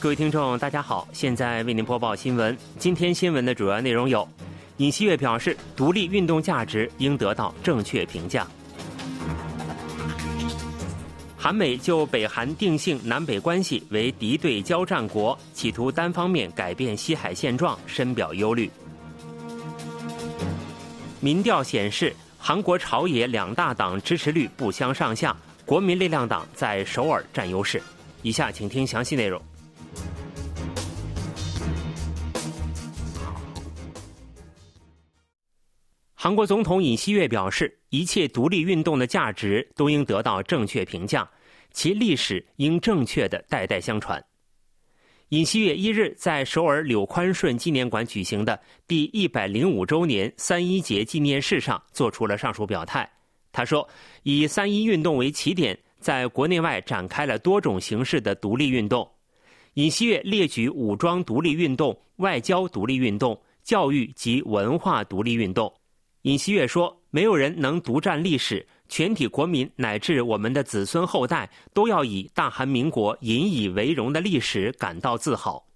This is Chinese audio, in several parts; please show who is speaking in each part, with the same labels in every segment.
Speaker 1: 各位听众，大家好，现在为您播报新闻。今天新闻的主要内容有：尹锡悦表示，独立运动价值应得到正确评价；韩美就北韩定性南北关系为敌对交战国，企图单方面改变西海现状，深表忧虑。民调显示，韩国朝野两大党支持率不相上下，国民力量党在首尔占优势。以下请听详细内容。韩国总统尹锡悦表示，一切独立运动的价值都应得到正确评价，其历史应正确的代代相传。尹锡悦一日在首尔柳宽顺纪念馆举行的第一百零五周年三一节纪念式上做出了上述表态。他说：“以三一运动为起点，在国内外展开了多种形式的独立运动。”尹锡悦列举武装独立运动、外交独立运动、教育及文化独立运动。尹锡悦说：“没有人能独占历史，全体国民乃至我们的子孙后代都要以大韩民国引以为荣的历史感到自豪。”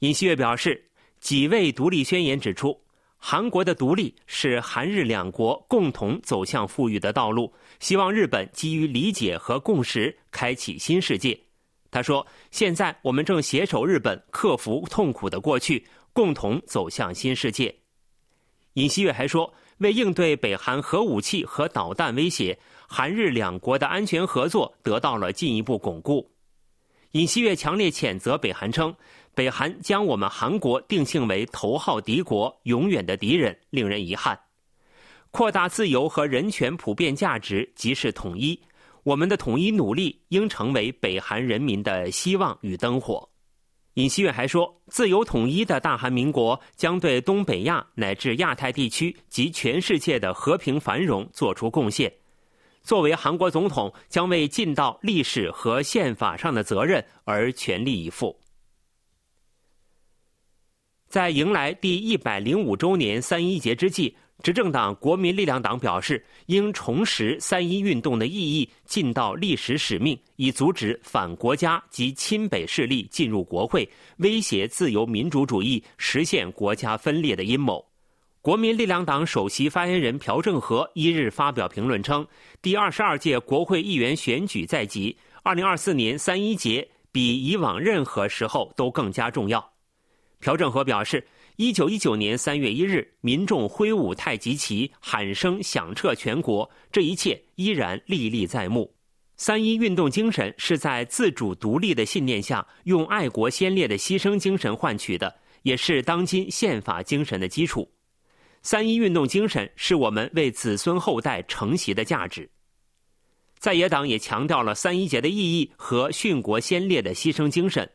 Speaker 1: 尹锡悦表示，几位独立宣言指出，韩国的独立是韩日两国共同走向富裕的道路，希望日本基于理解和共识，开启新世界。他说：“现在我们正携手日本克服痛苦的过去，共同走向新世界。”尹锡悦还说，为应对北韩核武器和导弹威胁，韩日两国的安全合作得到了进一步巩固。尹锡悦强烈谴责北韩称，北韩将我们韩国定性为头号敌国、永远的敌人，令人遗憾。扩大自由和人权普遍价值即是统一，我们的统一努力应成为北韩人民的希望与灯火。尹锡悦还说，自由统一的大韩民国将对东北亚乃至亚太地区及全世界的和平繁荣做出贡献。作为韩国总统，将为尽到历史和宪法上的责任而全力以赴。在迎来第一百零五周年三一节之际。执政党国民力量党表示，应重拾三一运动的意义，尽到历史使命，以阻止反国家及亲北势力进入国会，威胁自由民主主义，实现国家分裂的阴谋。国民力量党首席发言人朴正和一日发表评论称，第二十二届国会议员选举在即，二零二四年三一节比以往任何时候都更加重要。朴正和表示。一九一九年三月一日，民众挥舞太极旗，喊声响彻全国，这一切依然历历在目。三一运动精神是在自主独立的信念下，用爱国先烈的牺牲精神换取的，也是当今宪法精神的基础。三一运动精神是我们为子孙后代承袭的价值。在野党也强调了三一节的意义和殉国先烈的牺牲精神。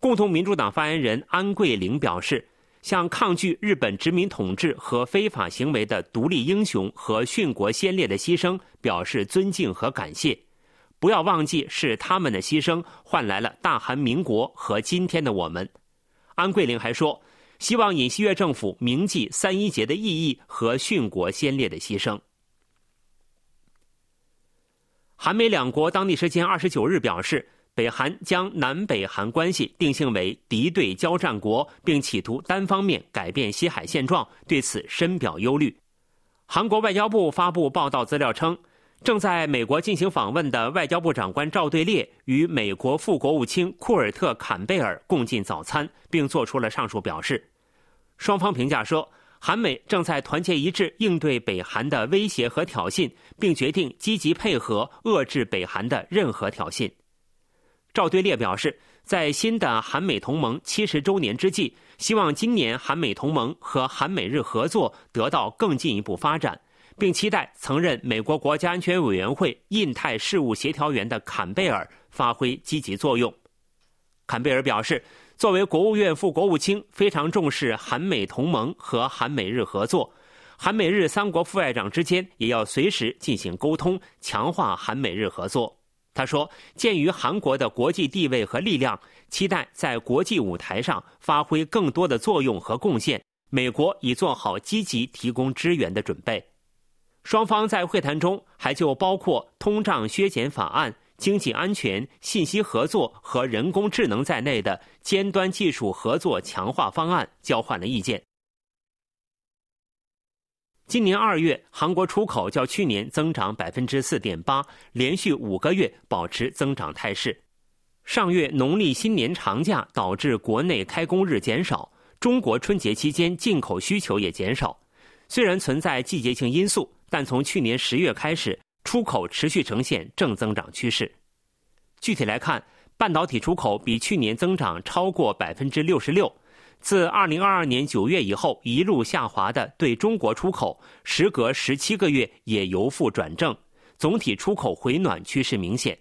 Speaker 1: 共同民主党发言人安桂玲表示。向抗拒日本殖民统治和非法行为的独立英雄和殉国先烈的牺牲表示尊敬和感谢。不要忘记，是他们的牺牲换来了大韩民国和今天的我们。安桂玲还说，希望尹锡悦政府铭记三一节的意义和殉国先烈的牺牲。韩美两国当地时间二十九日表示。北韩将南北韩关系定性为敌对交战国，并企图单方面改变西海现状，对此深表忧虑。韩国外交部发布报道资料称，正在美国进行访问的外交部长官赵对列与美国副国务卿库尔特·坎贝尔共进早餐，并做出了上述表示。双方评价说，韩美正在团结一致应对北韩的威胁和挑衅，并决定积极配合遏制北韩的任何挑衅。赵对列表示，在新的韩美同盟七十周年之际，希望今年韩美同盟和韩美日合作得到更进一步发展，并期待曾任美国国家安全委员会印太事务协调员的坎贝尔发挥积极作用。坎贝尔表示，作为国务院副国务卿，非常重视韩美同盟和韩美日合作，韩美日三国副外长之间也要随时进行沟通，强化韩美日合作。他说：“鉴于韩国的国际地位和力量，期待在国际舞台上发挥更多的作用和贡献。美国已做好积极提供支援的准备。”双方在会谈中还就包括通胀削减法案、经济安全、信息合作和人工智能在内的尖端技术合作强化方案交换了意见。今年二月，韩国出口较去年增长百分之四点八，连续五个月保持增长态势。上月农历新年长假导致国内开工日减少，中国春节期间进口需求也减少。虽然存在季节性因素，但从去年十月开始，出口持续呈现正增长趋势。具体来看，半导体出口比去年增长超过百分之六十六。自二零二二年九月以后一路下滑的对中国出口，时隔十七个月也由负转正，总体出口回暖趋势明显。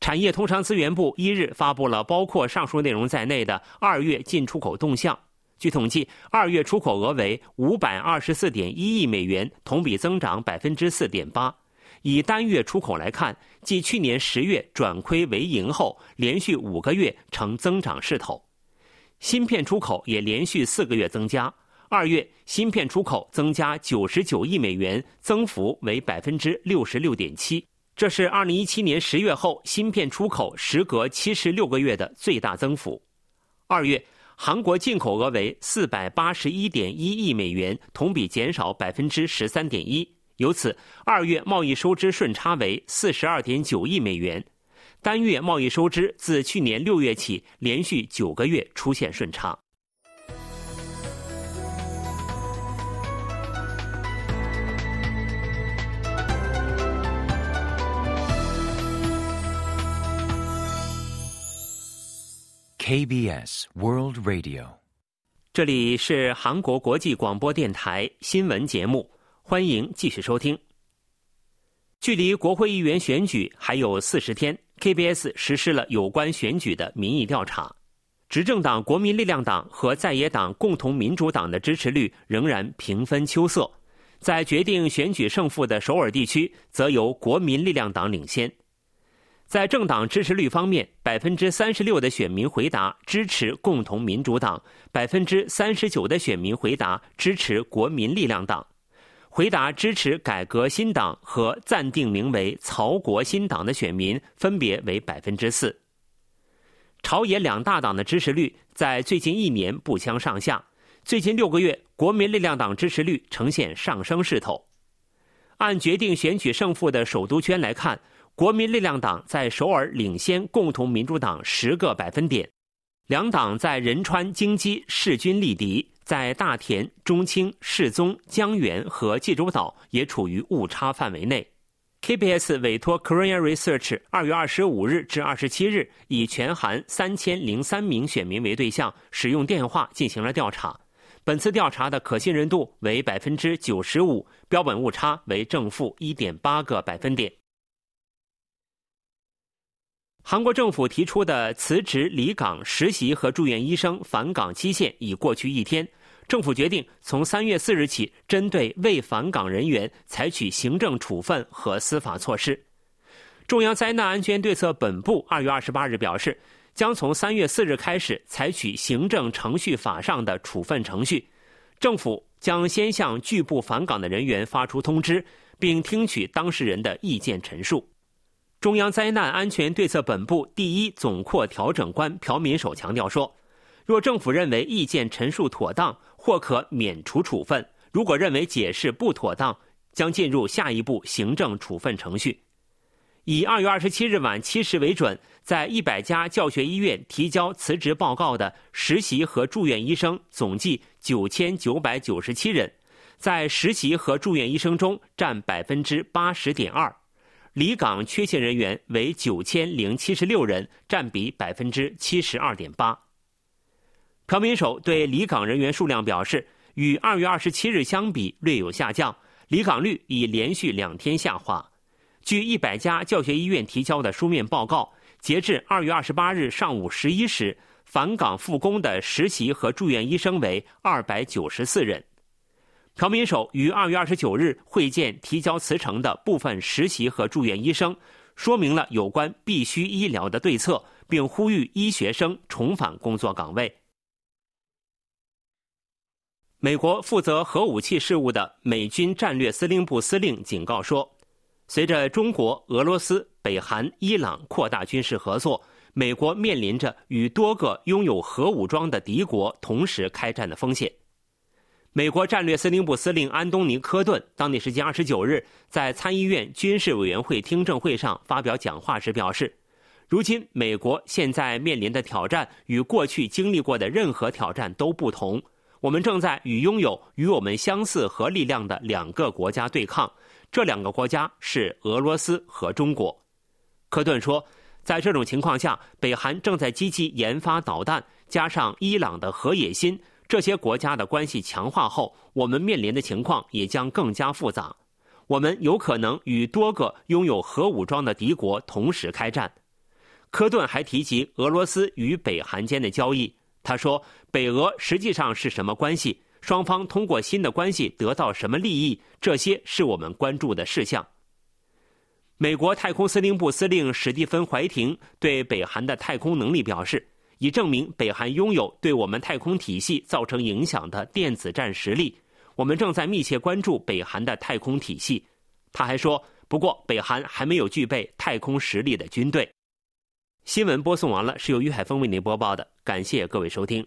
Speaker 1: 产业通商资源部一日发布了包括上述内容在内的二月进出口动向。据统计，二月出口额为五百二十四点一亿美元，同比增长百分之四点八。以单月出口来看，继去年十月转亏为盈后，连续五个月呈增长势头。芯片出口也连续四个月增加，二月芯片出口增加九十九亿美元，增幅为百分之六十六点七，这是二零一七年十月后芯片出口时隔七十六个月的最大增幅。二月韩国进口额为四百八十一点一亿美元，同比减少百分之十三点一，由此二月贸易收支顺差为四十二点九亿美元。单月贸易收支自去年六月起连续九个月出现顺差。
Speaker 2: KBS World Radio，
Speaker 1: 这里是韩国国际广播电台新闻节目，欢迎继续收听。距离国会议员选举还有四十天。KBS 实施了有关选举的民意调查，执政党国民力量党和在野党共同民主党的支持率仍然平分秋色，在决定选举胜负的首尔地区，则由国民力量党领先。在政党支持率方面，百分之三十六的选民回答支持共同民主党，百分之三十九的选民回答支持国民力量党。回答支持改革新党和暂定名为曹国新党的选民分别为百分之四。朝野两大党的支持率在最近一年不相上下，最近六个月国民力量党支持率呈现上升势头。按决定选举胜负的首都圈来看，国民力量党在首尔领先共同民主党十个百分点，两党在仁川、京畿势均力敌。在大田、中青、世宗、江原和济州岛也处于误差范围内。KBS 委托 Korea Research 二月二十五日至二十七日，以全韩三千零三名选民为对象，使用电话进行了调查。本次调查的可信任度为百分之九十五，标本误差为正负一点八个百分点。韩国政府提出的辞职离岗实习和住院医生返岗期限已过去一天。政府决定从三月四日起，针对未返岗人员采取行政处分和司法措施。中央灾难安全对策本部二月二十八日表示，将从三月四日开始采取行政程序法上的处分程序。政府将先向拒不返岗的人员发出通知，并听取当事人的意见陈述。中央灾难安全对策本部第一总扩调整官朴敏守强调说。若政府认为意见陈述妥当，或可免除处分；如果认为解释不妥当，将进入下一步行政处分程序。以二月二十七日晚七时为准，在一百家教学医院提交辞职报告的实习和住院医生总计九千九百九十七人，在实习和住院医生中占百分之八十点二，离岗缺勤人员为九千零七十六人，占比百分之七十二点八。朴敏守对离岗人员数量表示，与二月二十七日相比略有下降，离岗率已连续两天下滑。据一百家教学医院提交的书面报告，截至二月二十八日上午十一时，返岗复工的实习和住院医生为二百九十四人。朴敏守于二月二十九日会见提交辞呈的部分实习和住院医生，说明了有关必须医疗的对策，并呼吁医学生重返工作岗位。美国负责核武器事务的美军战略司令部司令警告说，随着中国、俄罗斯、北韩、伊朗扩大军事合作，美国面临着与多个拥有核武装的敌国同时开战的风险。美国战略司令部司令安东尼·科顿当地时间二十九日在参议院军事委员会听证会上发表讲话时表示：“如今，美国现在面临的挑战与过去经历过的任何挑战都不同。我们正在与拥有与我们相似核力量的两个国家对抗，这两个国家是俄罗斯和中国。”科顿说：“在这种情况下，北韩正在积极研发导弹，加上伊朗的核野心。”这些国家的关系强化后，我们面临的情况也将更加复杂。我们有可能与多个拥有核武装的敌国同时开战。科顿还提及俄罗斯与北韩间的交易。他说：“北俄实际上是什么关系？双方通过新的关系得到什么利益？这些是我们关注的事项。”美国太空司令部司令史蒂芬·怀廷对北韩的太空能力表示。以证明北韩拥有对我们太空体系造成影响的电子战实力。我们正在密切关注北韩的太空体系。他还说，不过北韩还没有具备太空实力的军队。新闻播送完了，是由于海峰为您播报的，感谢各位收听。